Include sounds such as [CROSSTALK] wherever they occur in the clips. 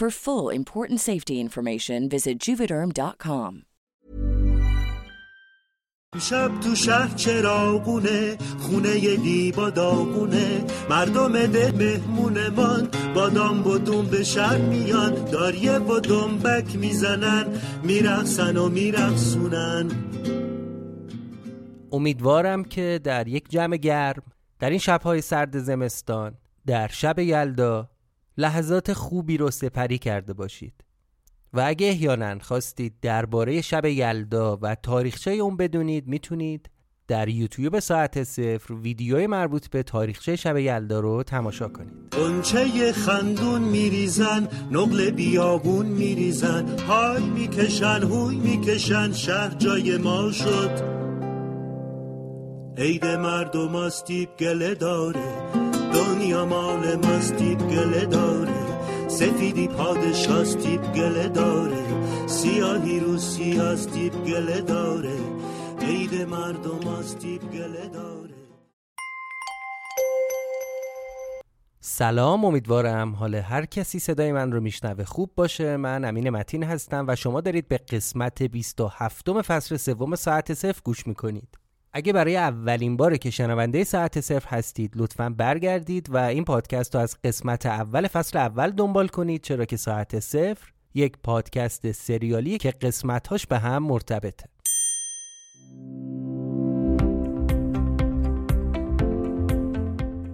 For full important safety information, visit juvederm.com. شب تو شهر چراغونه خونه دیبا داغونه. مردم ده مهمونمان بادام بدون به شهر میان. داریه و دنبک می‌زنن میرقصن و میرقصونن. امیدوارم که در یک جمع گرم در این شبهای سرد زمستان در شب یلدا لحظات خوبی رو سپری کرده باشید. و اگه احیانا خواستید درباره شب یلدا و تاریخچه اون بدونید می‌تونید در یوتیوب ساعت صفر ویدیوی مربوط به تاریخچه شب یلدا رو تماشا کنید. قنچه خندون میریزن نقل بیابون میریزن های می‌کشن هوی می‌کشن شهر جای ما شد. عید مردم استیب گله داره دنیا مال ماستیب گله داره. سفیدی پادشاستیب گله داره. سیاهی رو سیاستیب گله داره. عید مردم استیب گله داره. سلام امیدوارم حال هر کسی صدای من رو میشنوه خوب باشه. من امین متین هستم و شما دارید به قسمت 27 فصل سوم ساعت صفر گوش می‌کنید. اگه برای اولین باره که شنونده ساعت صفر هستید لطفا برگردید و این پادکست رو از قسمت اول فصل اول دنبال کنید چرا که ساعت صفر یک پادکست سریالی که قسمتهاش به هم مرتبطه.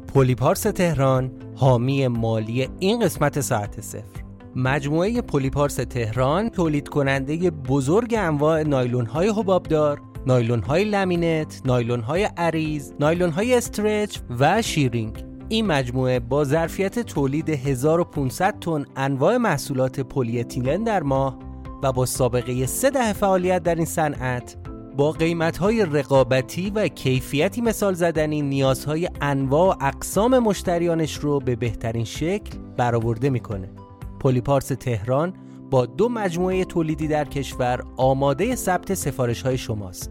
پولیپارس تهران حامی مالی این قسمت ساعت صفر. مجموعه پلیپارس تهران تولید کننده بزرگ انواع نایلون های حبابدار نایلون های laminate، نایلون های عریض، نایلون های stretch و شیرینگ این مجموعه با ظرفیت تولید 1500 تن انواع محصولات پلی اتیلن در ماه و با سابقه سه دهه فعالیت در این صنعت با قیمت‌های رقابتی و کیفیتی مثال زدنی نیازهای انواع و اقسام مشتریانش رو به بهترین شکل برآورده می‌کنه. پلی پارس تهران دو مجموعه تولیدی در کشور آماده ثبت سفارش های شماست.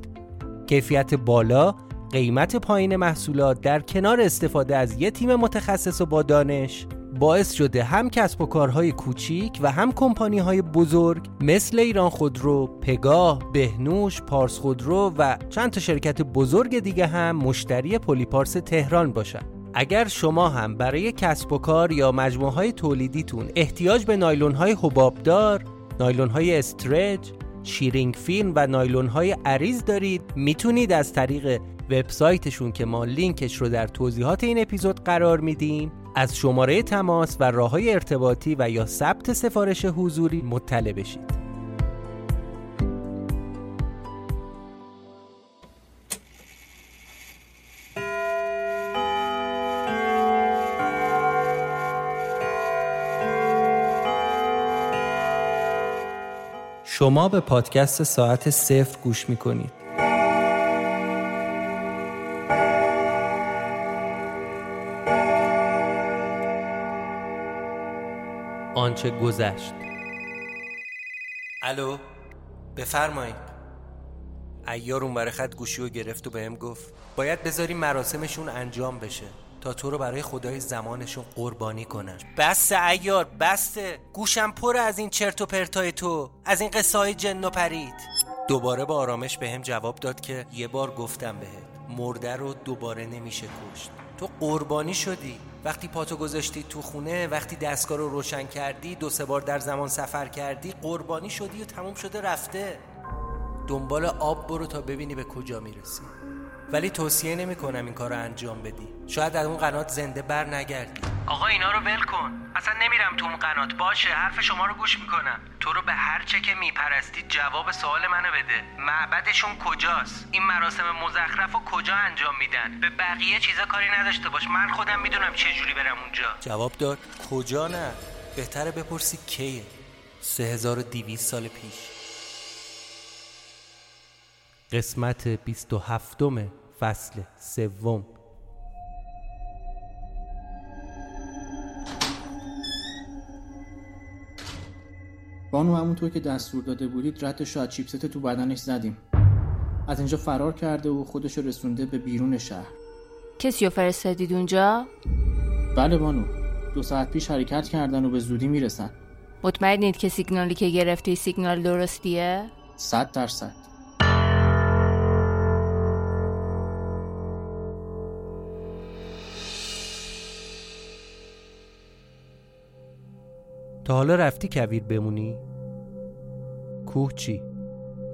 کیفیت بالا، قیمت پایین محصولات در کنار استفاده از یک تیم متخصص و با دانش باعث شده هم کسب و کارهای کوچیک و هم کمپانی های بزرگ مثل ایران خودرو، پگاه، بهنوش، پارس خودرو و چند تا شرکت بزرگ دیگه هم مشتری پلیپارس تهران باشن. اگر شما هم برای کسب و کار یا مجموعه های تولیدیتون احتیاج به نایلون های حبابدار، نایلون های استرچ، شیرینگ فیلم و نایلون های عریض دارید می‌تونید از طریق وبسایتشون که ما لینکش رو در توضیحات این اپیزود قرار میدیم از شماره تماس و راه های ارتباطی و یا ثبت سفارش حضوری مطلع بشید. شما به پادکست ساعت صفر گوش می کنید. آنچه گذشت. الو بفرمایید. ایار اون برای خط گوشی رو گرفت و بهم گفت باید بذاری مراسمشون انجام بشه. تو رو برای خدای زمانشون قربانی کنن. بسته ایار بسته گوشم پر از این چرت و پرتای تو از این قصه های جن و پرید. دوباره با آرامش بهم جواب داد که یه بار گفتم بهت مرده رو دوباره نمیشه کشت. تو قربانی شدی. وقتی پاتو گذاشتی تو خونه وقتی دستگاه رو روشن کردی دو سه بار در زمان سفر کردی قربانی شدی و تموم شده رفته. دنبال آب برو تا ببینی به کجا می‌رسی. ولی توصیه نمی کنم این کار رو انجام بدی. شاید از اون قنات زنده بر نگردی. آقا اینا رو ول کن. اصلا نمیرم تو اون قنات. باشه حرف شما رو گوش می‌کنم. تو رو به هر چه که میپرستی جواب سوال منو بده. معبدشون کجاست؟ این مراسم مزخرف رو کجا انجام میدن؟ به بقیه چیزا کاری نداشته باش. من خودم می‌دونم چه جوری برم اونجا. جواب داد کجا نه؟ بهتره بپرسی کیه؟ 3200 سال پیش. قسمت 27 فصل سوم. بانو همونطور که دستور داده بودید رد شاید چیپست تو بدنش زدیم. از اینجا فرار کرده و خودشو رسونده به بیرون شهر. کسی رو فرستادید اونجا؟ بله بانو. دو ساعت پیش حرکت کردن و به زودی می‌رسن. مطمئنید که سیگنالی که گرفتی سیگنال درستیه؟ صد درصد. تا حالا رفتی کویر بمونی؟ کوه چی؟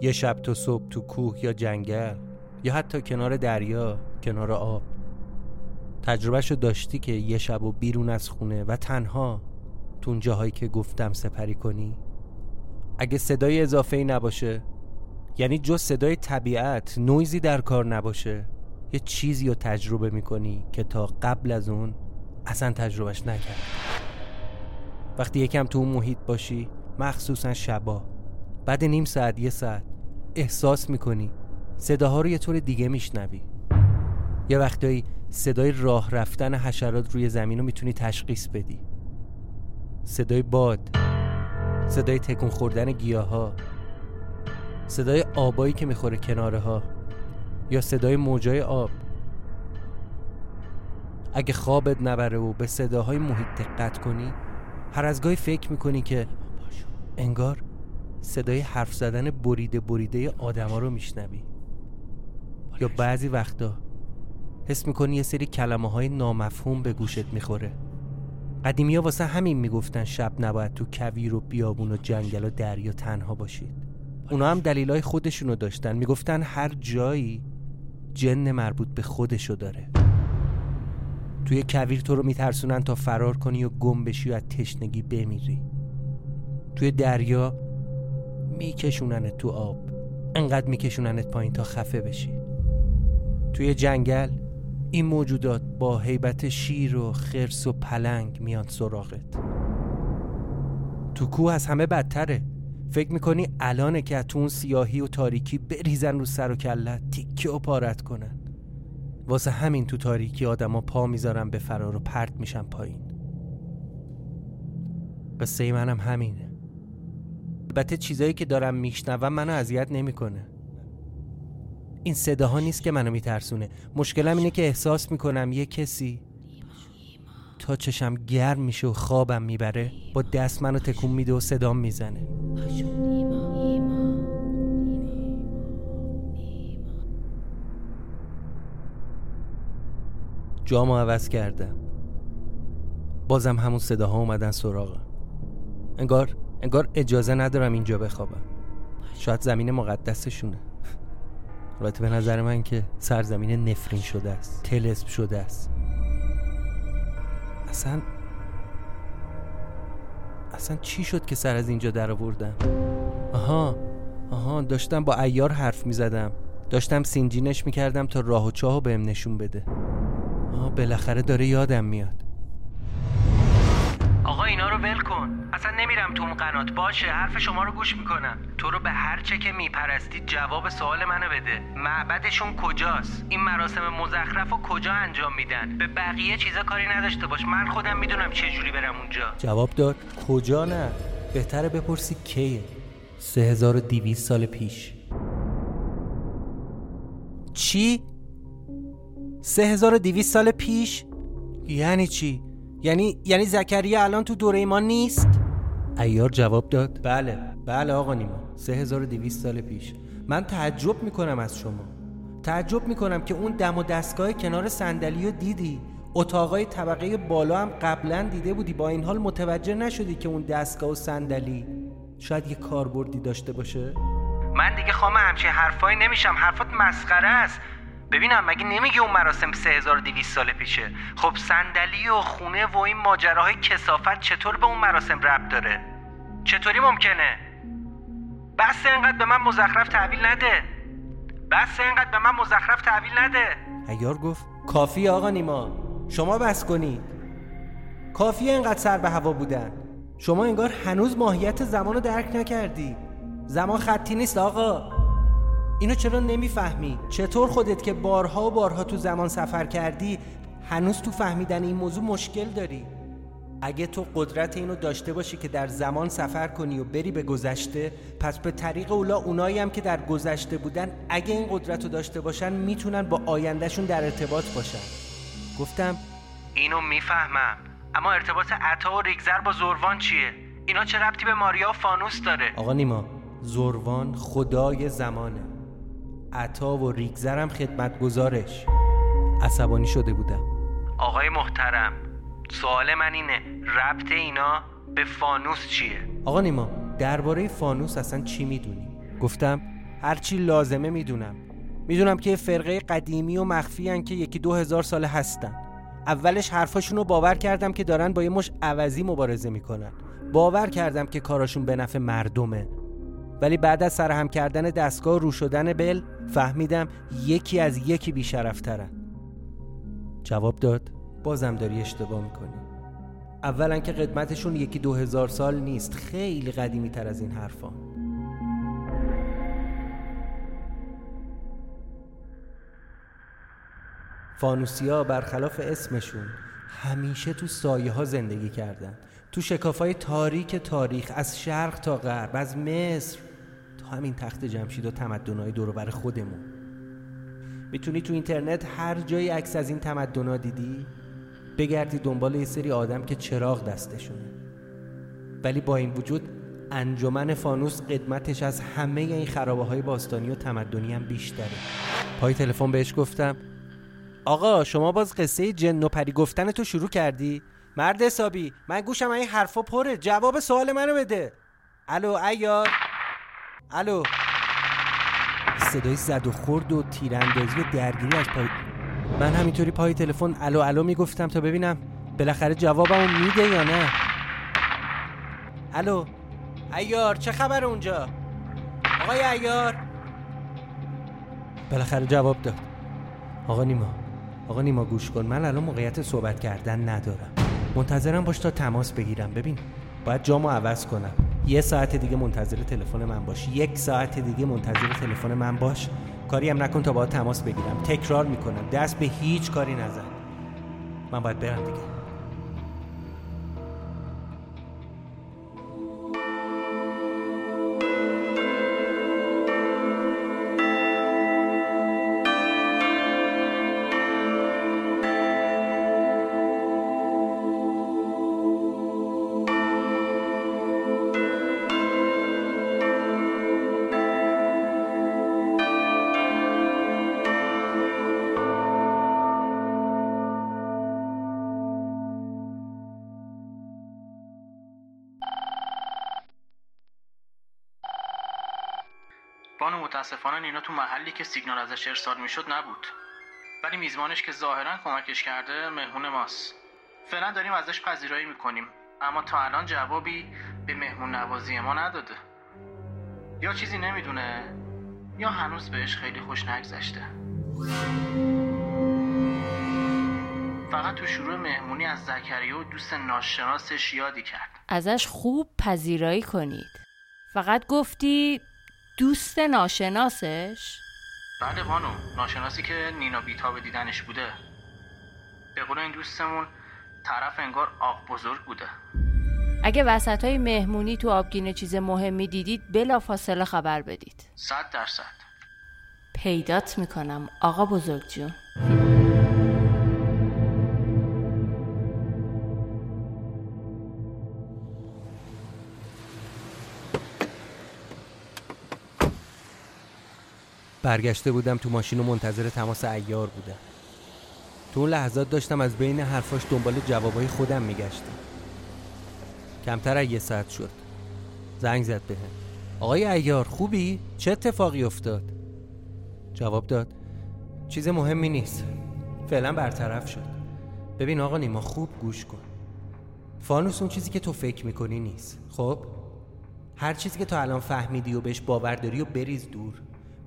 یه شب تا صبح تو کوه یا جنگل یا حتی کنار دریا کنار آب تجربهشو داشتی که یه شب و بیرون از خونه و تنها تو اون جاهایی که گفتم سپری کنی اگه صدای اضافه ای نباشه یعنی جز صدای طبیعت نویزی در کار نباشه یه چیزی رو تجربه می‌کنی که تا قبل از اون اصلا تجربهش نکرد وقتی یکم تو اون محیط باشی مخصوصا شبا. بعد نیم ساعت یه ساعت. احساس می‌کنی صداها رو یه طور دیگه میشنوی. یه وقتایی صدای راه رفتن حشرات روی زمین رو می‌تونی تشخیص بدی. صدای باد صدای تکون خوردن گیاه ها صدای آبایی که می‌خوره کناره ها یا صدای موجای آب. اگه خوابت نبره و به صداهای محیط دقت کنی هر از گاهی فکر می‌کنی که انگار صدای حرف زدن بریده بریده آدما رو میشنوی. یا بعضی وقتا حس می‌کنی یه سری کلمه های نامفهوم به گوشت می‌خوره. قدیمی ها واسه همین می‌گفتن شب نباید تو کویر و بیابون و جنگل و دریا تنها باشید. اونا هم دلیل های خودشونو داشتن. می‌گفتن هر جایی جن مربوط به خودشو داره. توی کویر تو رو میترسونن تا فرار کنی و گم بشی و از تشنگی بمیری. توی دریا میکشوننت تو آب. انقدر میکشوننت پایین تا خفه بشی. توی جنگل این موجودات با حیبت شیر و خرس و پلنگ میان سراغت. تو کوه از همه بدتره. فکر می‌کنی الانه که تو اون سیاهی و تاریکی بریزن رو سر و کلت تیکه و پارت کنن. واسه همین تو تاریکی آدما پا می‌ذارن به فرار و پرت میشن پایین. قصه منم همینه. البته چیزایی که دارم میشنوم منو اذیت نمی‌کنه. این صداها نیست که منو میترسونه. مشکلم اینه که احساس می‌کنم یه کسی تا چشم گرم میشه و خوابم می‌بره با دست منو تکون میده و صدام می‌زنه. جامو عوض کردم بازم همون صداها اومدن سراغم انگار انگار اجازه ندارم اینجا بخوابم. شاید زمین مقدسشونه. البته به نظر من که سرزمین نفرین شده است. تلسم شده است. اصلا اصلا چی شد که سر از اینجا در آوردم؟ آها آها داشتم با ایار حرف می زدم داشتم سینجینش می کردم تا راه و چاه بهم نشون بده. آها بالاخره داره یادم میاد. آقا اینا رو ول کن. اصلا نمیرم تو اون قنات. باشه حرف شما رو گوش می‌کنم. تو رو به هر چه که میپرستی جواب سوال منو بده. معبدشون کجاست؟ این مراسم مزخرف رو کجا انجام میدن؟ به بقیه چیزا کاری نداشته باش. من خودم می‌دونم چه جوری برم اونجا. جواب داد کجا نه؟ بهتره بپرسی کیه. 3200 سال پیش. چی؟ 3200 سال پیش. یعنی چی؟ یعنی یعنی زکریا الان تو دوره ما نیست؟ ایار جواب داد. بله بله آقا نیما. 3200 سال پیش. من تعجب می‌کنم از شما. تعجب می‌کنم که اون دم و دستگاه کنار صندلی رو دیدی. اتاقای طبقه بالا هم قبلا دیده بودی. با این حال متوجه نشدی که اون دستگاه و صندلی شاید یه کاربردی داشته باشه؟ من دیگه خواهم همچین حرفایی نمیشم. حرفات مسخره است. ببینم مگه نمیگی اون مراسم 3200 سال پیشه؟ خب صندلی و خونه و این ماجراهای کسافت چطور به اون مراسم ربط داره؟ چطوری ممکنه؟ بس اینقدر به من مزخرف تحویل نده. بس اینقدر به من مزخرف تحویل نده. ایار گفت کافی آقا نیما. شما بس کنید. کافی اینقدر سر به هوا بودن. شما انگار هنوز ماهیت زمان رو درک نکردی. زمان خطی نیست آقا. اینو چرا نمی‌فهمی؟ چطور خودت که بارها و بارها تو زمان سفر کردی هنوز تو فهمیدن این موضوع مشکل داری؟ اگه تو قدرت اینو داشته باشی که در زمان سفر کنی و بری به گذشته پس به طریق اولا اونایی هم که در گذشته بودن اگه این قدرت رو داشته باشن می‌تونن با آیندهشون در ارتباط باشن. گفتم اینو می‌فهمم. اما ارتباط عطا و ریگزر با زروان چیه؟ اینا چه ربطی به ماریا و فانوس داره؟ آقا نیما زروان خدای زمانه. عطا و ریگزرم خدمت گزارش عصبانی شده بودم. آقای محترم سوال من اینه ربط اینا به فانوس چیه؟ آقا نیما درباره فانوس اصلا چی می‌دونی؟ گفتم هرچی لازمه می‌دونم. می‌دونم که فرقه قدیمی و مخفی هن که یکی دو هزار ساله هستن. اولش حرفاشون رو باور کردم که دارن با یه مش عوضی مبارزه می‌کنن. باور کردم که کاراشون به نفع مردمه. ولی بعد از سرهم کردن دستگاه رو شدن بل فهمیدم یکی از یکی بیشرفترن جواب داد بازم داری اشتباه می‌کنی. اولا که قدمتشون یکی دو هزار سال نیست خیلی قدیمی تر از این حرفا. فانوسیا برخلاف اسمشون همیشه تو سایه ها زندگی کردن. تو شکافای تاریک تاریخ از شرق تا غرب از مصر. همین تخت جمشید و تمدنهای دور خودمون. می‌تونی تو اینترنت هر جایی عکس از این تمدنا دیدی بگردی دنبال یه سری آدم که چراغ دستشونه. ولی با این وجود انجمن فانوس قدمتش از همه این خرابه های باستانی و تمدنی هم بیشتره. پای تلفن بهش گفتم آقا شما باز قصه جن و پری گفتن تو شروع کردی؟ مرد حسابی من گوشم این حرفا پره جواب سوال منو بده. الو ایار. الو. صدای زد و خورد و تیراندازی و درگیری از پای من همینطوری پای تلفن الو الو می‌گفتم تا ببینم بالاخره جوابمو میده یا نه. الو. ایار چه خبر اونجا؟ آقای ایار. بالاخره جواب داد. آقا نیما آقا نیما گوش کن. من الان موقعیت صحبت کردن ندارم. منتظرم باش تا تماس بگیرم. ببین باید جامو عوض کنم. یه ساعت دیگه منتظر تلفن من باش. یک ساعت دیگه منتظر تلفن من باش. کاری هم نکن تا باید تماس بگیرم. تکرار می‌کنم. دست به هیچ کاری نزن. من باید برم دیگه. متاسفانه نینا تو محلی که سیگنال ازش ارسال می‌شد نبود. ولی میزبانش که ظاهرا کمکش کرده مهمون ماست. فعلا داریم ازش پذیرایی می‌کنیم. اما تا الان جوابی به مهمون نوازی ما نداده. یا چیزی نمی‌دونه یا هنوز بهش خیلی خوش نگذشته. فقط تو شروع مهمونی از زکریا و دوست ناشناسش یادی کرد. ازش خوب پذیرایی کنید. فقط گفتی دوست ناشناسش؟ بله بانو ناشناسی که نینا بیتا به دیدنش بوده. به قول این دوستمون طرف انگار آق بزرگ بوده. اگه وسط های مهمونی تو آبگینه چیز مهمی دیدید بلا فاصله خبر بدید. صد درصد. پیدات می‌کنم آقا بزرگ جون. برگشته بودم تو ماشین و منتظر تماس ایار بودم. تو اون لحظات داشتم از بین حرفاش دنبال جوابای خودم میگشتم. کمتر از یه ساعت شد. زنگ زد بهم. آقای ایار خوبی؟ چه اتفاقی افتاد؟ جواب داد چیز مهمی نیست. فعلا برطرف شد. ببین آقا نیما خوب گوش کن. فانوس اون چیزی که تو فکر می‌کنی نیست. خب؟ هر چیزی که تا الان فهمیدی و بهش باور داری و بریز دور.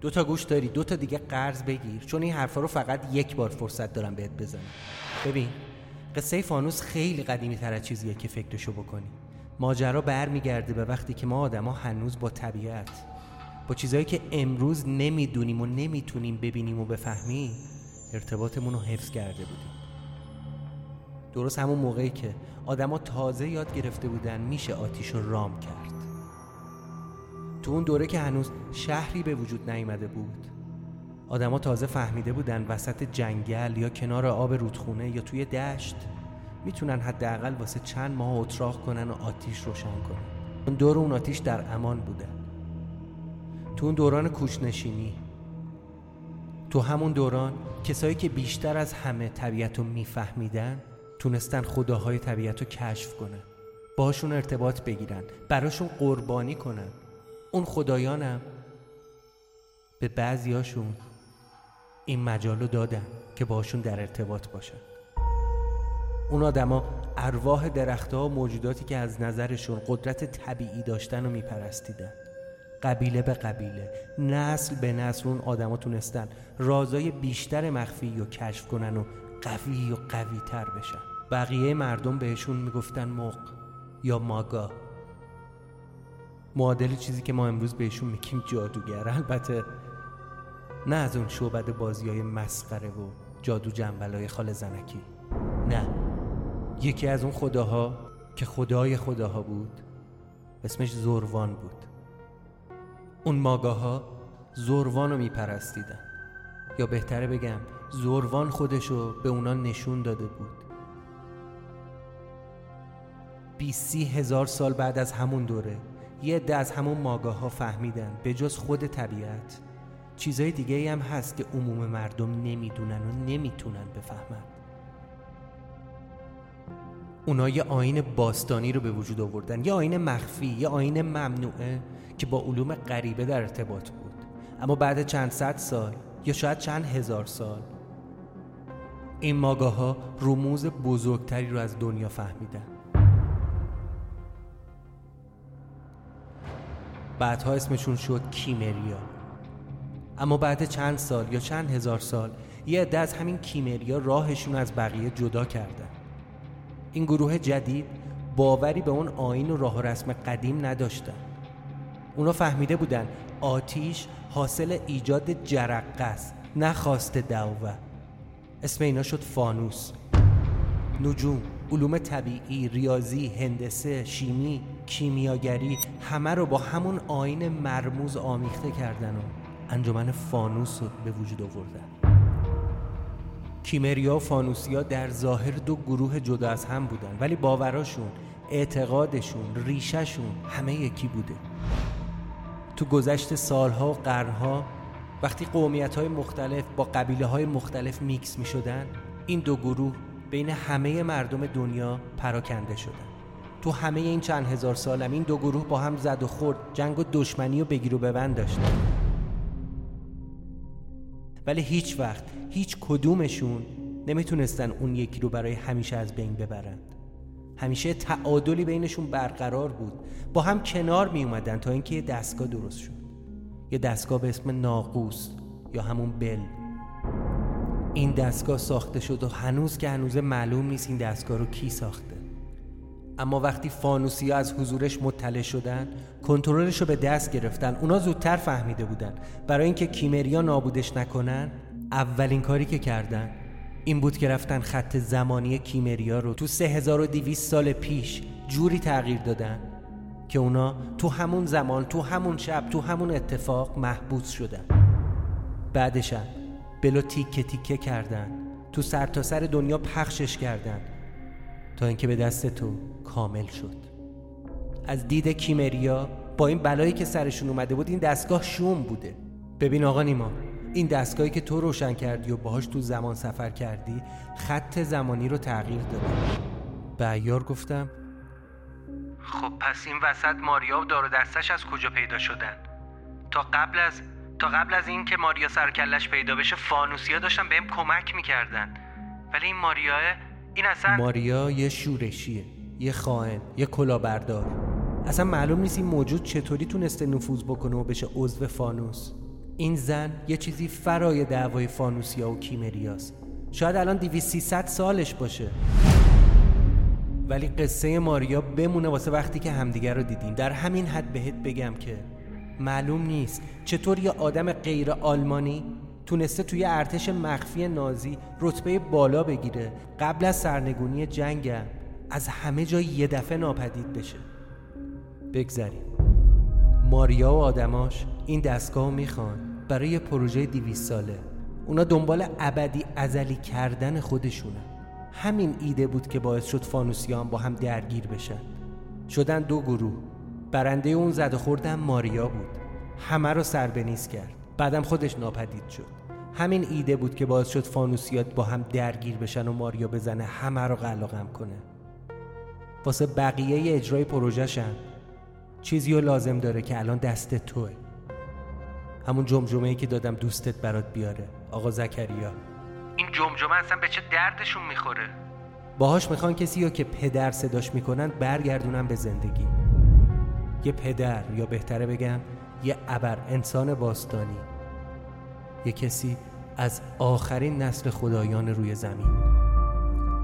دو تا گوش داری دو تا دیگه قرض بگیر. چون این حرفا رو فقط یک بار فرصت دارم بهت بزنم. ببین قصه فانوس خیلی قدیمی تر از چیزیه که فکرشو بکنی. ماجرا برمیگرده به وقتی که ما آدما هنوز با طبیعت با چیزهایی که امروز نمی‌دونیم و نمی‌تونیم ببینیم و بفهمیم ارتباطمون رو حفظ کرده بودیم. درست همون موقعی که آدما تازه یاد گرفته بودن میشه آتیش رو رام کرد. تو اون دوره که هنوز شهری به وجود نیامده بود. آدما تازه فهمیده بودن وسط جنگل یا کنار آب رودخونه یا توی دشت می‌تونن حداقل واسه چند ماه اتراق کنن و آتیش روشن کنن. اون دور اون آتیش در امان بودن تو اون دوران کوچنشینی. تو همون دوران کسایی که بیشتر از همه طبیعت رو میفهمیدن تونستن خداهای طبیعت رو کشف کنن. باشون ارتباط بگیرن. براشون قربانی کنن. اون خدایانم. به بعضیاشون این مجال رو دادن که باشون در ارتباط باشن. اون آدما ارواح درختها و موجوداتی که از نظرشون قدرت طبیعی داشتن و میپرستیدن. قبیله به قبیله نسل به نسل اون آدما تونستن رازای بیشتر مخفی رو کشف کنن و قوی و قوی تر بشن. بقیه مردم بهشون می‌گفتن مق یا ماگا. معادل چیزی که ما امروز بهشون میگیم جادوگر. البته نه از اون شعبد بازی های مسخره و جادو جنبلای خال زنکی. نه. یکی از اون خداها که خدای خداها بود اسمش زروان بود. اون ماگاها زروان رو میپرستیدن. یا بهتره بگم زروان خودشو به اونا نشون داده بود. بیسی هزار سال بعد از همون دوره یه عده از همون ماگاه ها فهمیدن به جز خود طبیعت. چیزای دیگه هم هست که عموم مردم نمی‌دونن و نمی‌تونن بفهمن. اونا یه آین باستانی رو به وجود آوردن یه آین مخفی یه آین ممنوعه که با علوم غریبه در ارتباط بود. اما بعد چند صد سال یا شاید چند هزار سال این ماگاه ها رموز بزرگتری رو از دنیا فهمیدن. بعدها اسمشون شد کیمریا. اما بعد چند سال یا چند هزار سال یه عده از همین کیمریا راهشون از بقیه جدا کردن. این گروه جدید باوری به اون آین و راه و رسم قدیم نداشتن. اونا فهمیده بودن آتیش حاصل ایجاد جرقه است نه خواست دعوه. اسم اینا شد فانوس. نجوم علوم طبیعی ریاضی هندسه شیمی. کیمیاگری همه رو با همون آین مرموز آمیخته کردن و انجمن فانوس رو به وجود آوردن. کیمریا و فانوسیا در ظاهر دو گروه جدا از هم بودن ولی باوراشون اعتقادشون ریشهشون همه یکی بوده. تو گذشت سالها و قرنها وقتی قومیت های مختلف با قبیله های مختلف میکس می شدن این دو گروه بین همه مردم دنیا پراکنده شدن. تو همه این چند هزار سال هم این دو گروه با هم زد و خورد. جنگ و دشمنی و بگیر و ببند داشتن ولی هیچ وقت هیچ کدومشون نمی‌تونستن اون یکی رو برای همیشه از بین ببرند همیشه تعادلی بینشون برقرار بود. با هم کنار می اومدن تا اینکه یه دستگاه درست شد. یه دستگاه به اسم ناقوس یا همون بل. این دستگاه ساخته شد و هنوز که هنوز معلوم نیست این دستگاه رو کی ساخته. اما وقتی فانوسی از حضورش مطلع شدن کنترلش رو به دست گرفتن اونا زودتر فهمیده بودن. برای اینکه کیمریا نابودش نکنن اولین کاری که کردن این بود که رفتن خط زمانی کیمریا رو تو 3200 سال پیش جوری تغییر دادن که اونا تو همون زمان تو همون شب تو همون اتفاق محبوس شدن. بعدشم بلو تیکه تیکه کردن تو سرتاسر سر دنیا پخشش کردن. تا اینکه به دست تو کامل شد. از دید کیمریا با این بلایی که سرشون اومده بود این دستگاه شوم بوده. ببین آقا نیما این دستگاهی که تو روشن کردی و باهاش تو زمان سفر کردی خط زمانی رو تغییر داده. به ایار گفتم خب پس این وسط ماریا و دار دستش از کجا پیدا شدن؟ تا قبل از تا قبل از این که ماریا سرکلش پیدا بشه فانوسیا داشتن بهم کمک می‌کردن. ولی این ماریا این اصلا ماریا یه شورشیه یه خائن یه کلاهبردار. اصلا معلوم نیست این موجود چطوری تونسته نفوذ بکنه و بشه عضو فانوس. این زن یه چیزی فرای دعوای فانوسیا و کیمریاست. شاید الان 2300 سالش باشه. ولی قصه ماریا بمونه واسه وقتی که همدیگر رو دیدیم. در همین حد بهت بگم که معلوم نیست چطور یه آدم غیر آلمانی تونسته توی ارتش مخفی نازی رتبه بالا بگیره قبل از سرنگونی جنگم از همه جای یه دفعه ناپدید بشه. بگذریم. ماریا و آدماش این دستگاه می‌خوان برای پروژه دیویس ساله. اونا دنبال ابدی ازلی کردن خودشونه. همین ایده بود که باعث شد فانوسیان با هم درگیر بشن. شدن دو گروه. برنده اون زد و خوردم ماریا بود. همه رو سر نیست کرد. بعدم خودش ناپدید شد. همین ایده بود که باعث شد فانوسیات با هم درگیر بشن و ماریا بزنه همه رو قلقم کنه. واسه بقیه اجرای پروژهشن چیزی رو لازم داره که الان دست توه. همون جمجمه ای که دادم دوستت برات بیاره آقا زکریا. این جمجمه اصلا به چه دردشون می‌خوره؟ باهاش می‌خوان کسی رو که پدر صداش می‌کنن برگردونن به زندگی. یه پدر یا بهتره بگم یه ابر انسان باستانی. یه کسی از آخرین نسل خدایان روی زمین.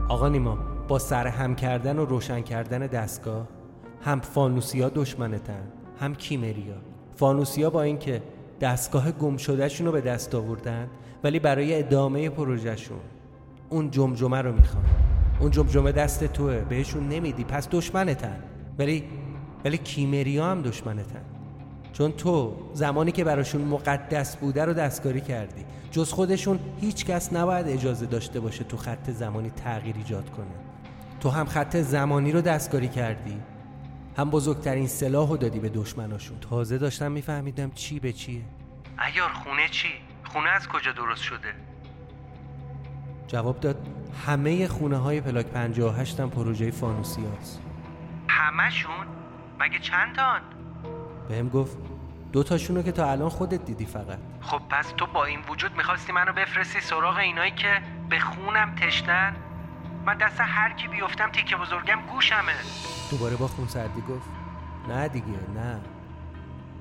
آقا نیما با سر هم کردن و روشن کردن دستگاه هم فانوسیا دشمنتن هم کیمریا. فانوسیا با اینکه دستگاه گم شدهشون رو به دست آوردن ولی برای ادامه پروژهشون. اون جمجمه رو می‌خوان. اون جمجمه دست توه بهشون نمیدی پس دشمنتن. ولی ولی کیمریا هم دشمنتن. چون تو زمانی که براشون مقدس بوده رو دستکاری کردی جز خودشون هیچ کس نباید اجازه داشته باشه تو خط زمانی تغییر ایجاد کنه تو هم خط زمانی رو دستکاری کردی هم بزرگترین سلاح رو دادی به دشمناشون تازه داشتم میفهمیدم چی به چیه ایار خونه چی؟ خونه از کجا درست شده؟ جواب داد همه خونه های پلاک 58 هم پروژه فانوسی هست همشون؟ مگه چند تان؟ بهم گفت دو تاشونو که تا الان خودت دیدی فقط. خب پس تو با این وجود می‌خواستی منو بفرستی سراغ اینایی که به خونم تشتن من دست هر کی بیفتم تیکه بزرگم گوشمه. دوباره با خون سردی گفت نه دیگه نه.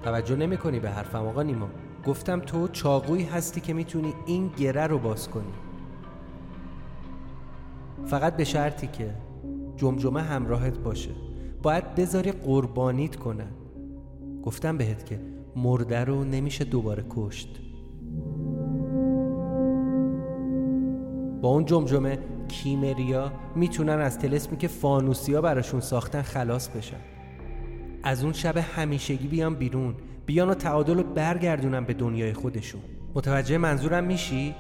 توجه نمی کنی به حرفم آقا نیما. گفتم تو چاقویی هستی که می‌تونی این گره رو باز کنی. فقط به شرطی که جمجمه همراهت باشه. باید بذاری قربانیت کنن گفتم بهت که مرده رو نمیشه دوباره کشت. با اون جمجمه کیمریا می‌تونن از تلسمی که فانوسیا براشون ساختن خلاص بشن. از اون شب همیشگی بیان بیرون بیان و تعادل رو برگردونن به دنیای خودشون. متوجه منظورم میشی؟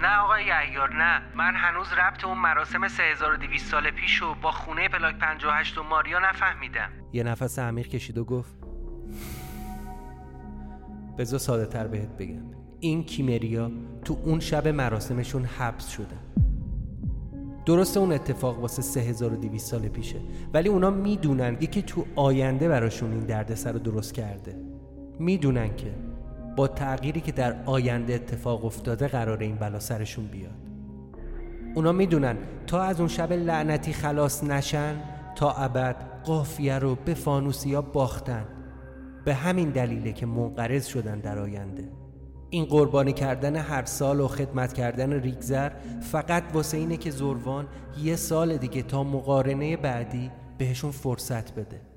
نه آقای یحیار نه. من هنوز ربط اون مراسم 3200 سال پیش رو با خونه پلاک 58 و ماریا نفهمیدم. یه نفس عمیق کشید و گفت بذار ساده تر بهت بگم. این کیمریا تو اون شب مراسمشون حبس شدن درسته اون اتفاق واسه 3200 سال پیشه ولی اونا می‌دونن یکی تو آینده براشون این دردسر رو درست کرده. می‌دونن که با تغییری که در آینده اتفاق افتاده قرار این بلا سرشون بیاد. اونا می‌دونن تا از اون شب لعنتی خلاص نشن تا ابد قافیه رو به فانوسیا باختن. به همین دلیله که منقرض شدن در آینده. این قربانی کردن هر سال و خدمت کردن ریگزر فقط واسه اینه که زروان یه سال دیگه تا مقارنه بعدی بهشون فرصت بده.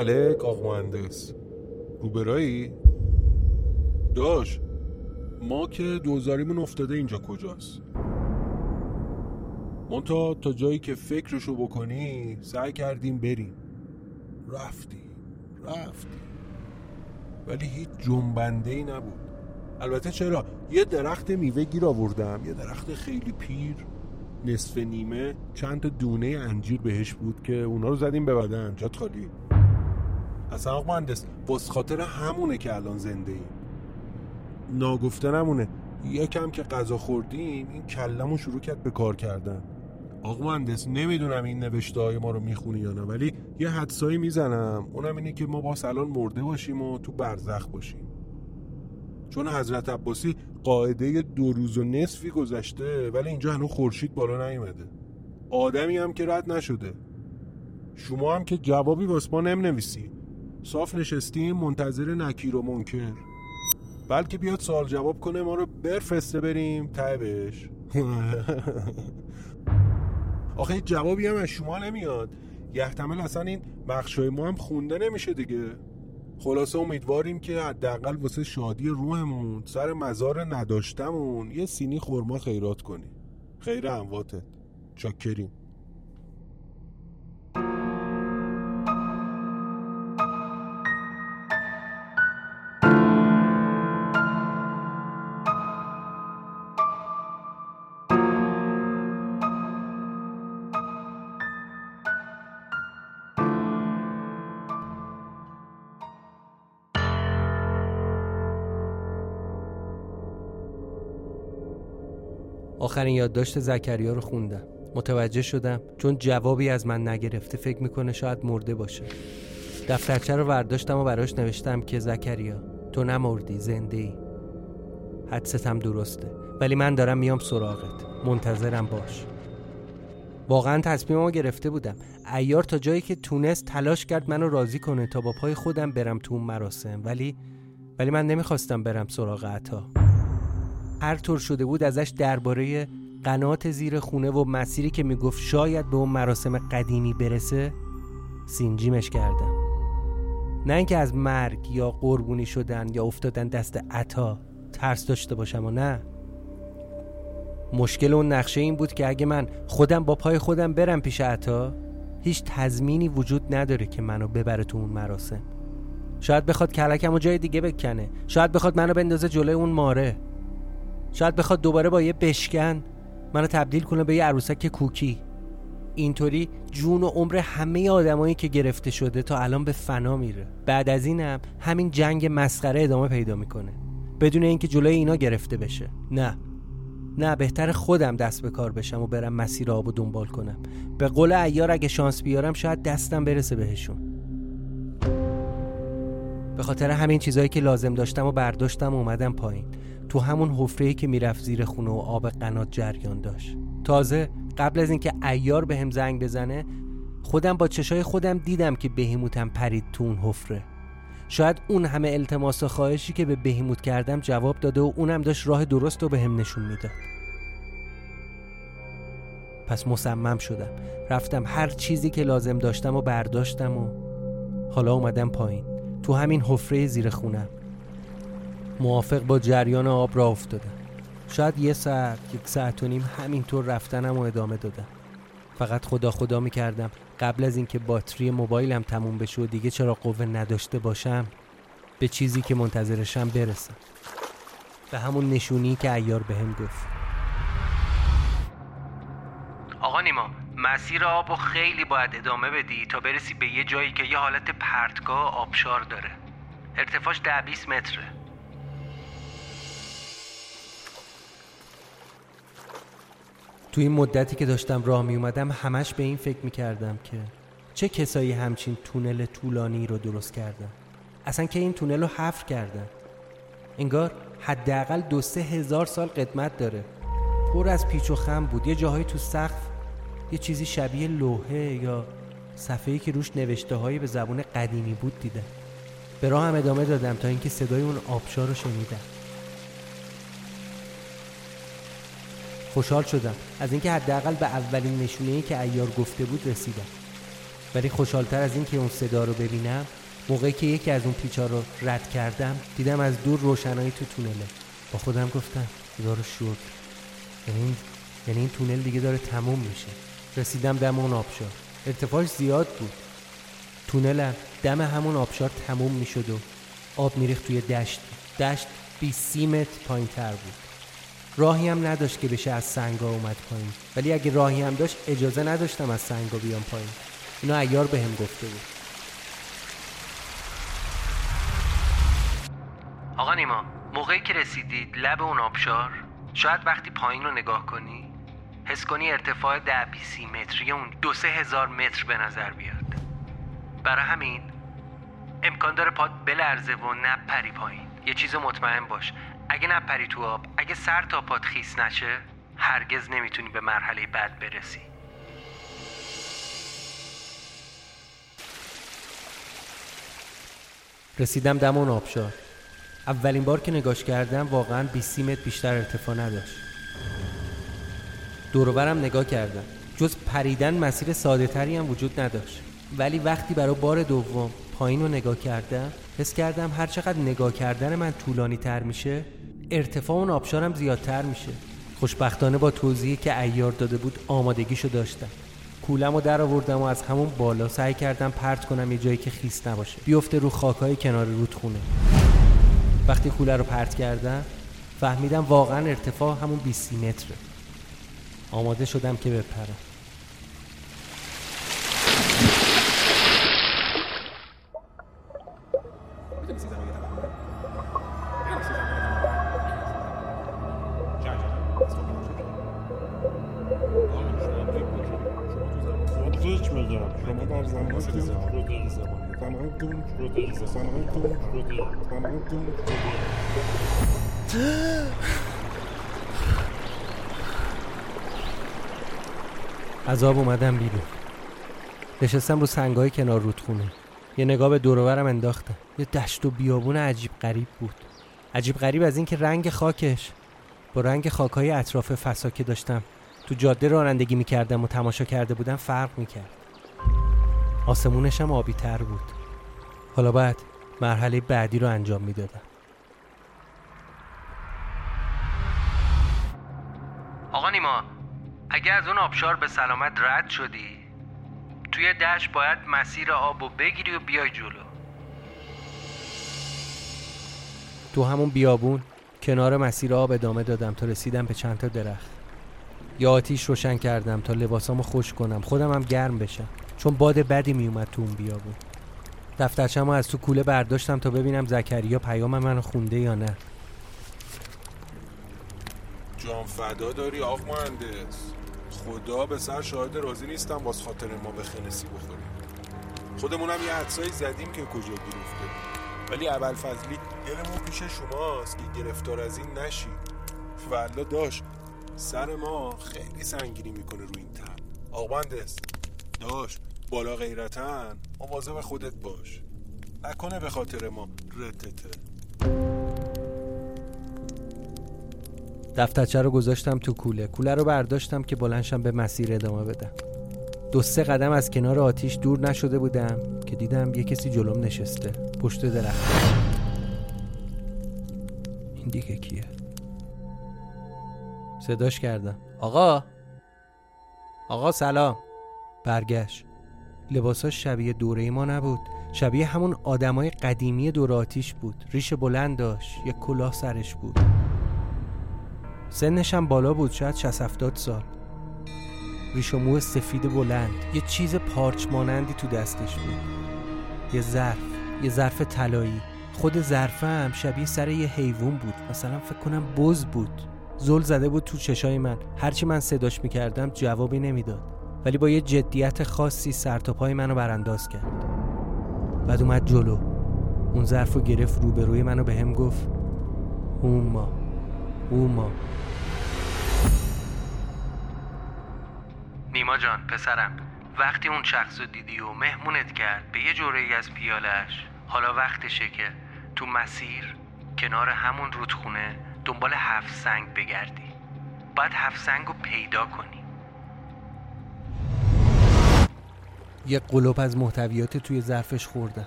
ملک آق مهندس روبرایی؟ داش ما که دوزاریمون افتاده اینجا کجاست؟ منتها تا جایی که فکرشو بکنی سعی کردیم بریم. رفتیم رفتیم. ولی هیچ جنبنده ای نبود. البته چرا؟ یه درخت میوه گیر آوردم یه درخت خیلی پیر. نصف نیمه چند تا دونه انجیر بهش بود که اونا رو زدیم به بدن. جات خالی. اصلا آقا مهندس بس خاطر همونه که الان زنده ایم. ناگفته نمونه یکم که غذا خوردیم این کلمو شروع کرد به کار کردن. آقا مهندس نمی‌دونم این نوشته های ما رو می‌خونی یا نه ولی یه حدسایی می‌زنم. اونم اینه که ما با الان مرده باشیم و تو برزخ باشیم. چون حضرت عباسی قاعده دو روز و نصفی گذشته ولی اینجا هنوز خورشید بالا نیومده. آدمی هم که رد نشده. شما هم که جوابی واسه ما نم نویسی صاف نشستیم منتظر نکیر و منکر. بلکه بیاد سوال جواب کنه ما رو برفسته بریم تایبش [LAUGHS] آخه جوابی هم از شما نمیاد. یحتمل اصلا این بخشای ما هم خونده نمیشه دیگه. خلاصه امیدواریم که حداقل واسه شادی روحمون سر مزار نداشتمون یه سینی خورما خیرات کنیم خیر امواتت چاکریم. آخرین یادداشت زکریا رو خوندم. متوجه شدم چون جوابی از من نگرفته فکر می‌کنه شاید مرده باشه. دفترچه رو برداشتم و براش نوشتم که زکریا تو نمردی زنده ای حدستم درسته ولی من دارم میام سراغت. منتظرم باش. واقعا تصمیممو گرفته بودم. ایار تا جایی که تونست تلاش کرد منو راضی کنه تا با پای خودم برم تو اون مراسم ولی ولی من نمی‌خواستم برم سراغ عطا. هر طور شده بود ازش درباره قنات زیر خونه و مسیری که می‌گفت شاید به اون مراسم قدیمی برسه سینجیمش کردم. نه اینکه از مرگ یا قربونی شدن یا افتادن دست عطا ترس داشته باشم و نه. مشکل اون نقشه این بود که اگه من خودم با پای خودم برم پیش عطا هیچ تضمینی وجود نداره که منو ببره تو اون مراسم. شاید بخواد کلکم و جای دیگه بکنه. شاید بخواد منو بندازه جلوی اون ماره. شاید بخواد دوباره با یه بشکن. منو تبدیل کنه به یه عروسک کوکی. اینطوری جون و عمر همه آدمایی که گرفته شده تا الان به فنا میره. بعد از اینم همین جنگ مسخره ادامه پیدا می‌کنه. بدون اینکه جلوی اینا گرفته بشه. نه. نه بهتر خودم دست به کار بشم و برم مسیر آب و دنبال کنم. به قول ایار اگه شانس بیارم شاید دستم برسه بهشون. به خاطر همین چیزایی که لازم داشتم و برداشتم و اومدم پایین. تو همون حفره‌ای که می‌رفت زیر خونه و آب قنات جریان داشت. تازه قبل از اینکه ایار به هم زنگ بزنه خودم با چشای خودم دیدم که بهیموتم پرید تو اون حفره. شاید اون همه التماس و خواهشی که به بهیموت کردم جواب داده و اونم داشت راه درست رو به هم نشون می‌داد. پس مصمم شدم. رفتم هر چیزی که لازم داشتم و برداشتم و حالا اومدم پایین. تو همین حفره زیر خونم. موافق با جریان آب را افتادم شاید یه ساعت یک ساعت و نیم همینطور رفتنم و ادامه دادم. فقط خدا خدا می‌کردم قبل از اینکه باتری موبایلم تموم بشه و دیگه چرا قوه نداشته باشم به چیزی که منتظرشم برسم. به همون نشونی که ایار بهم به گفت. آقا نیما مسیر آب و خیلی باید ادامه بدی تا برسی به یه جایی که یه حالت پرتگاه آبشار داره. ارتفاعش ده 20 متره. تو این مدتی که داشتم راه می اومدم همش به این فکر می کردم که چه کسایی همچین تونل طولانی رو درست کردن. اصلا که این تونل رو حفر کردن. انگار حداقل دو سه هزار سال قدمت داره. پر از پیچ و خم بود. یه جاهایی تو سقف یه چیزی شبیه لوحه یا صفحه‌ای که روش نوشته هایی به زبون قدیمی بود دیدم. به راه هم ادامه دادم تا اینکه صدای اون آبشار رو شنیدم. خوشحال شدم. از اینکه حداقل به اولین نشونه ای که ایار گفته بود رسیدم. ولی خوشحالتر از اینکه اون صدا رو ببینم موقعی که یکی از اون پیچا رو رد کردم دیدم از دور روشنایی تو تونله. با خودم گفتم خدا رو شکر. یعنی یعنی این تونل دیگه داره تموم میشه. رسیدم دم اون آبشار. ارتفاعش زیاد بود. تونلم دم همون آبشار تموم می‌شد و آب میریخت توی دشت. دشت 20 متر پایین تر بود. راهی هم نداشت که بشه از سنگا اومد پایین. ولی اگه راهی هم داشت اجازه نداشتم از سنگا بیام پایین. اینو ایار به هم گفته بود. آقا نیما موقعی که رسیدید لب اون آبشار شاید وقتی پایین رو نگاه کنی حس کنی ارتفاع ده بیسی متری اون دو سه هزار متر به نظر بیاد. برای همین امکان داره پاد بلرزه و نپری پایین. یه چیز مطمئن باش. اگه نپری تو آب اگه سر تا پاد خیس نشه هرگز نمی‌تونی به مرحله بعد برسی. رسیدم دم اون آبشار. اولین بار که نگاش کردم واقعا 20 متر بیشتر ارتفاع نداشت. دوروبرم نگاه کردم. جز پریدن مسیر ساده تری هم وجود نداشت. ولی وقتی برای بار دوم پایین رو نگاه کردم حس کردم هر چقدر نگاه کردن من طولانی تر میشه ارتفاع اون آبشارم زیادتر میشه. خوشبختانه با توضیحی که ایار داده بود آمادگیشو داشتم. کولم رو در آوردم و از همون بالا سعی کردم پرت کنم یه جایی که خیس نباشه. بیفته رو خاکای کنار رودخونه وقتی کوله رو پرت کردم فهمیدم واقعا ارتفاع همون 20 متره. آماده شدم که بپرم. عذاب اومدم بیرون. نشستم رو سنگای کنار رودخونه. یه نگاه به دورورم انداختم. یه دشت و بیابون عجیب غریب بود. عجیب غریب از اینکه رنگ خاکش. با رنگ خاکای اطراف فسا که داشتم تو جاده رانندگی می‌کردم و تماشا کرده بودم فرق می‌کرد. آسمونش هم آبی تر بود. حالا باید مرحله بعدی رو انجام می‌دادم. آقا نیما اگه از اون آبشار به سلامت رد شدی توی دشت باید مسیر آب و بگیری و بیای جلو. تو همون بیابون کنار مسیر آب ادامه دادم تا رسیدم به چند تا درخت. یا آتیش روشن کردم تا لباسامو خوش کنم. خودم هم گرم بشم. چون باد بدی میومد تو اون بیابون. دفترچم از تو کوله برداشتم تا ببینم زکریا پیام منو خونده یا نه. جان فدا داری آق مهندس. خدا به سر شاهد راضی نیستم باز خاطر ما به خنسی بخوریم. خودمونم یه حدسایی زدیم که کجا گیر ولی اول فضلی دلمون پیش شماست که گرفتار از این نشی. والا داشت. سر ما خیلی سنگینی می‌کنه روی این تن. آق مهندس داشت. بالا غیرتن مواظب خودت باش. نکنه به خاطر ما رتته دفترچه رو گذاشتم تو کوله. کوله رو برداشتم که بلنشم به مسیر ادامه بدم. دو سه قدم از کنار آتیش دور نشده بودم که دیدم یه کسی جلوم نشسته. پشت درخت. این دیگه کیه؟ صداش کردم. آقا؟ آقا سلام. برگشت. لباساش شبیه دوره ما نبود. شبیه همون آدمای قدیمی دور آتیش بود. ریش بلند داشت. یه کلاه سرش بود. سنش هم بالا بود شاید 60 70 سال. ریش و مو سفید بلند. یه چیز پارچ مانندی تو دستش بود. یه ظرف. یه ظرف طلایی. خود ظرفه هم شبیه سر یه حیوان بود. مثلا فکر کنم بز بود. زل زده بود تو چشای من. هرچی من صداش می‌کردم جوابی نمی‌داد. ولی با یه جدیت خاصی سر تا پای منو برانداز کرد. بعد اومد جلو. اون ظرف رو گرفت روبروی منو به هم گفت هوما هوما نیما جان پسرم وقتی اون شخص رو دیدی و مهمونت کرد به یه جوره از پیالش حالا وقتشه که تو مسیر کنار همون رودخونه دنبال هفت سنگ بگردی. باید هفت سنگ رو پیدا کنی. یه قلوب از محتویات توی ظرفش خوردم.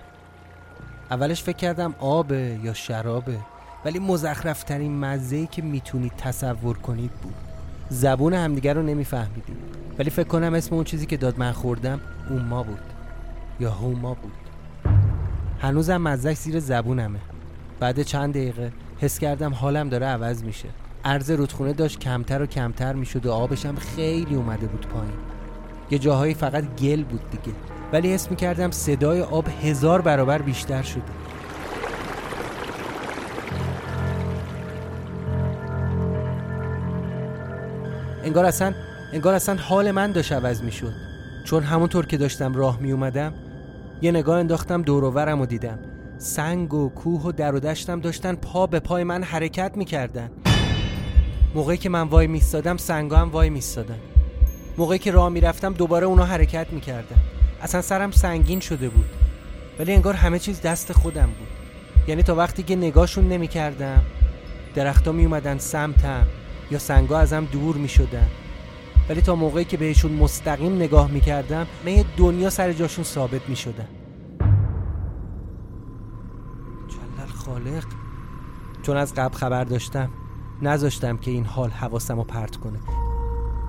اولش فکر کردم آبه یا شرابه ولی مزخرفترین مزهی که می‌تونید تصور کنید بود. زبون همدیگر رو نمیفهمیدیم. ولی فکر کنم اسم اون چیزی که داد من خوردم ما بود یا هوما بود. هنوزم مزهش زیر زبونمه. بعد چند دقیقه حس کردم حالم داره عوض میشه. عرض رودخونه داشت کمتر و کمتر می‌شد و آبشم خیلی اومده بود پایین. یه جاهایی فقط گل بود دیگه. ولی حس می‌کردم صدای آب هزار برابر بیشتر شده. انگار اصلا انگار اصلا حال من داشت عوض می‌شد. چون همونطور که داشتم راه می اومدم یه نگاه انداختم دور و دیدم. سنگ و کوه و در و دشتم داشتن پا به پای من حرکت می‌کردن. موقعی که من وای میستادم سنگا هم وای میستادن موقعی که راه می‌رفتم دوباره اونا حرکت می‌کردن اصلا سرم سنگین شده بود. ولی انگار همه چیز دست خودم بود. یعنی تا وقتی که نگاهشون نمی‌کردم درختا میومدن سمتم یا سنگا ازم دور می‌شدن. ولی تا موقعی که بهشون مستقیم نگاه می‌کردم من یه دنیا سر جاشون ثابت می‌شدن. جلل خالق. چون از قبل خبر داشتم نذاشتم که این حال حواسم رو پرت کنه.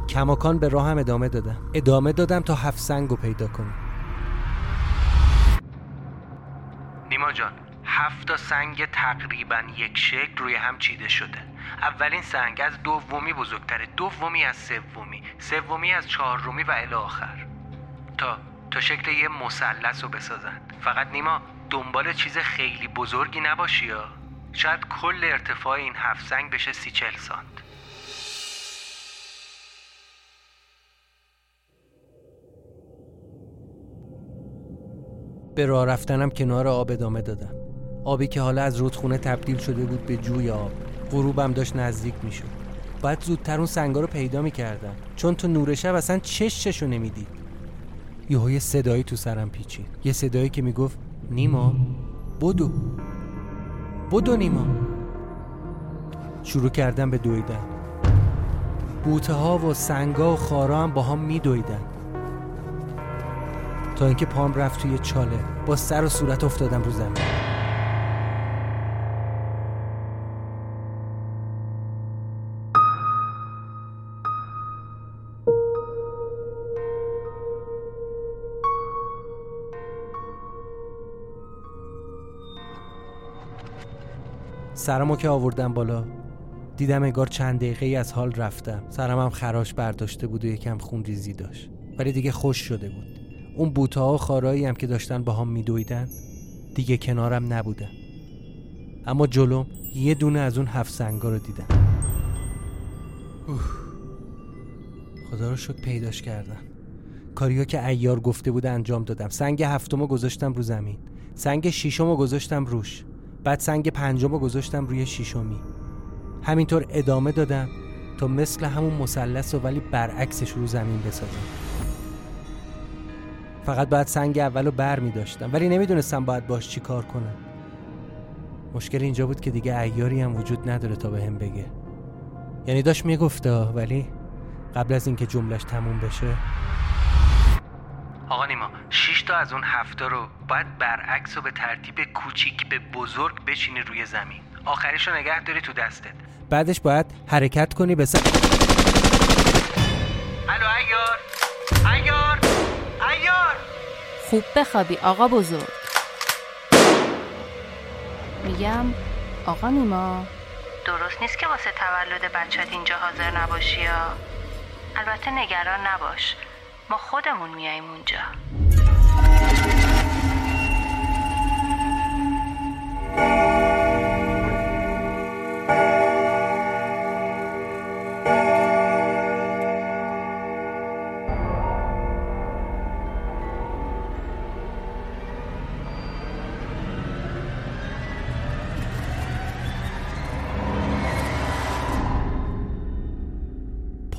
کماکان به راهم ادامه دادم ادامه دادم تا هفت سنگ رو پیدا کنم. نیما جان هفت سنگ تقریبا یک شکل روی هم چیده شده. اولین سنگ از دومی بزرگتره. دومی از سومی. سومی از چهارمی و الی آخر. تا تا شکل یه مثلث رو بسازن. فقط نیما دنبال چیز خیلی بزرگی نباشی یا؟ شاید کل ارتفاع این هفت سنگ بشه سی چل سانت. به راه رفتنم کنار آب ادامه دادم. آبی که حالا از رودخونه تبدیل شده بود به جوی آب غروبم داشت نزدیک می‌شد. باید زودتر اون سنگا رو پیدا می‌کردم. چون تو نور شب اصلا چش چشو نمی‌دید. یهو یه صدایی تو سرم پیچید. یه صدایی که می‌گفت نیما بدو. بدو نیما. شروع کردم به دویدن. بوته ها و سنگا و خارا هم با هم میدویدن. تا اینکه پام رفت توی چاله. با سر و صورت افتادم رو زمین. سرمو که آوردم بالا دیدم انگار چند دقیقه ای از حال رفتم. سرمم خراش برداشته بود و یکم خون ریزی داشت. ولی دیگه خوش شده بود. اون بوتا و خارایی هم که داشتن با هم میدویدن دیگه کنارم نبودن اما جلوم یه دونه از اون هفت سنگا رو دیدم خدا رو شکر پیداش کردم کاریو که ایار گفته بود انجام دادم. سنگ هفتم گذاشتم رو زمین. سنگ شیشم گذاشتم روش. بعد سنگ پنجم گذاشتم روی شیشمی. همینطور ادامه دادم تا مثل همون مثلث و ولی برعکسش رو زمین بسازم. فقط باید سنگ اول رو بر می داشتم. ولی نمی‌دونستم باید باش چی کار کنم. مشکل اینجا بود که دیگه ایاری هم وجود نداره تا به هم بگه. یعنی داشت می‌گفته ولی قبل از اینکه جملش تموم بشه. آقا نیما شش تا از اون هفته رو باید برعکس و به ترتیب کوچیک به بزرگ بچینی روی زمین. آخریش رو نگه داری تو دستت. بعدش باید حرکت کنی به سمت خوب بخوابی آقا بزرگ. میگم آقا نیما. درست نیست که واسه تولد بچت اینجا حاضر نباشی یا؟ البته نگران نباش. ما خودمون میاییم اونجا.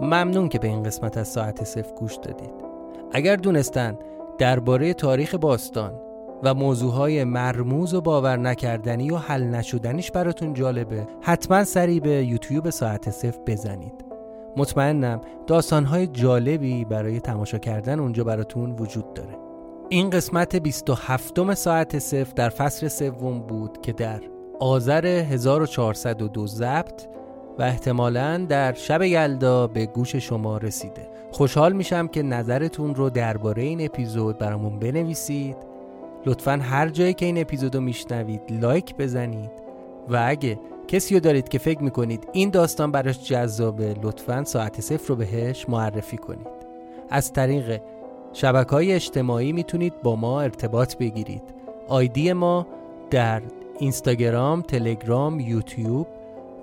ممنون که به این قسمت از ساعت صفر گوش دادید. اگر دونستن درباره تاریخ باستان و موضوعهای مرموز و باور نکردنی و حل نشدنیش براتون جالبه حتما سری به یوتیوب ساعت صفر بزنید. مطمئنم داستانهای جالبی برای تماشا کردن اونجا براتون وجود داره. این قسمت 27 ساعت صفر در فصل سوم بود که در آذر 1402 ضبط و احتمالا در شب یلدا به گوش شما رسیده. خوشحال میشم که نظرتون رو درباره این اپیزود برامون بنویسید. لطفا هر جایی که این اپیزود رو میشنوید لایک بزنید. و اگه کسی رو دارید که فکر می‌کنید این داستان براش جذابه لطفا ساعت صفر رو بهش معرفی کنید. از طریق شبکه های اجتماعی می‌تونید با ما ارتباط بگیرید. آیدی ما در اینستاگرام، تلگرام، یوتیوب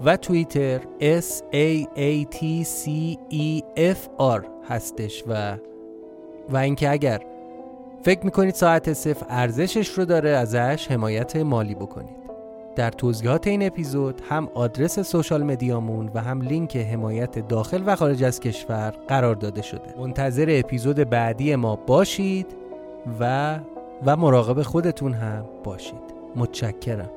و توییتر S A A T C E F R هستش و و اینکه اگر فکر می‌کنید ساعت صفر ارزشش رو داره ازش حمایت مالی بکنید. در توضیحات این اپیزود هم آدرس سوشال مدیامون و هم لینک حمایت داخل و خارج از کشور قرار داده شده. منتظر اپیزود بعدی ما باشید و و مراقب خودتون هم باشید. متشکرم.